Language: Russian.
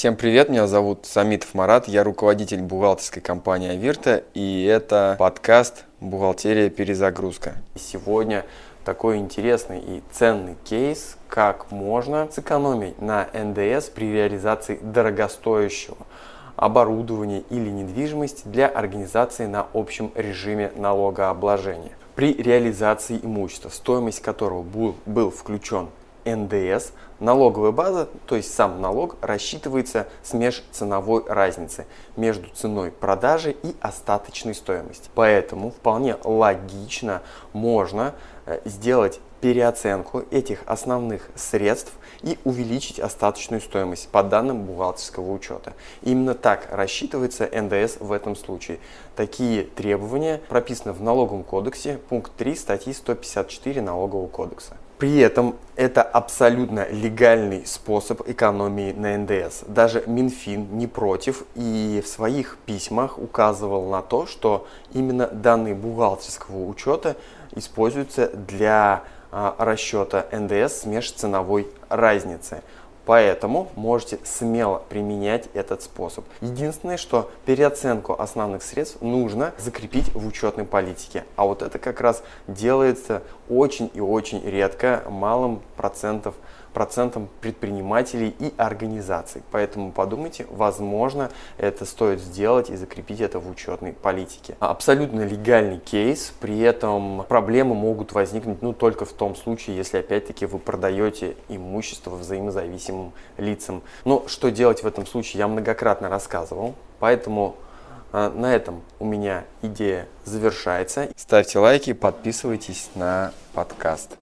Всем привет, меня зовут Самитов Марат, я руководитель бухгалтерской компании Авирта, и это подкаст «Бухгалтерия. Перезагрузка». Сегодня такой интересный и ценный кейс, как можно сэкономить на НДС при реализации дорогостоящего оборудования или недвижимости для организации на общем режиме налогообложения. При реализации имущества, стоимость которого был, был включен НДС, налоговая база, то есть сам налог, рассчитывается с межценовой разницы между ценой продажи и остаточной стоимостью. Поэтому вполне логично можно э, сделать переоценку этих основных средств и увеличить остаточную стоимость по данным бухгалтерского учета. Именно так рассчитывается НДС в этом случае. Такие требования прописаны в налоговом кодексе, пункт 3 статьи 154 налогового кодекса. При этом это абсолютно легальный способ экономии на НДС. Даже Минфин не против и в своих письмах указывал на то, что именно данные бухгалтерского учета используются для а, расчета НДС с межценовой разницы. Поэтому можете смело применять этот способ. Единственное, что переоценку основных средств нужно закрепить в учетной политике. А вот это как раз делается очень и очень редко, малым процентов процентом предпринимателей и организаций. Поэтому подумайте, возможно, это стоит сделать и закрепить это в учетной политике. Абсолютно легальный кейс, при этом проблемы могут возникнуть ну, только в том случае, если опять-таки вы продаете имущество взаимозависимым лицам. Но что делать в этом случае, я многократно рассказывал, поэтому а, на этом у меня идея завершается. Ставьте лайки, подписывайтесь на подкаст.